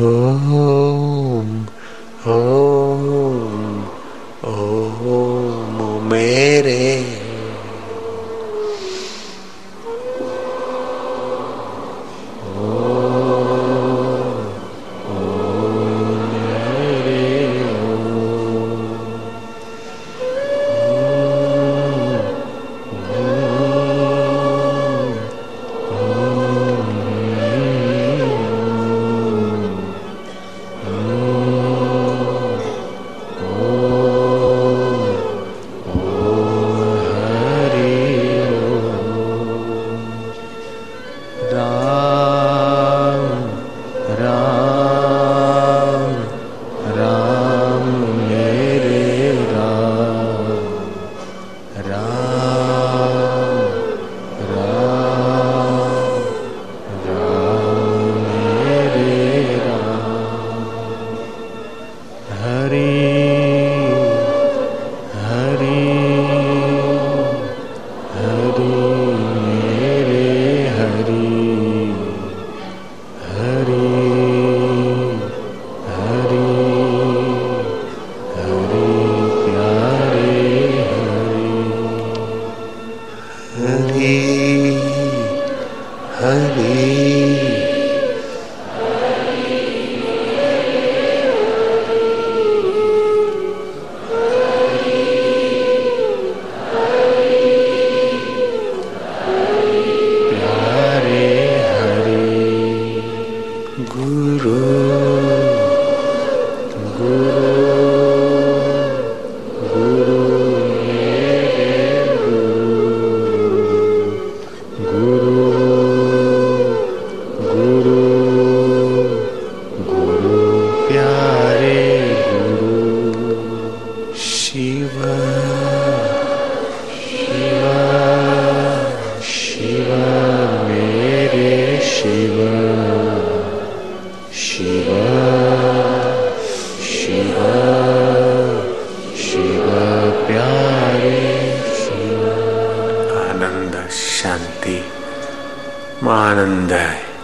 ओम ओम ओम मेरे Hare प्यारे गुरु, शिव शिव शिव, मेरे शिव शिव शिव शिव, प्यारे शिव। आनंद, शांति आनंद है।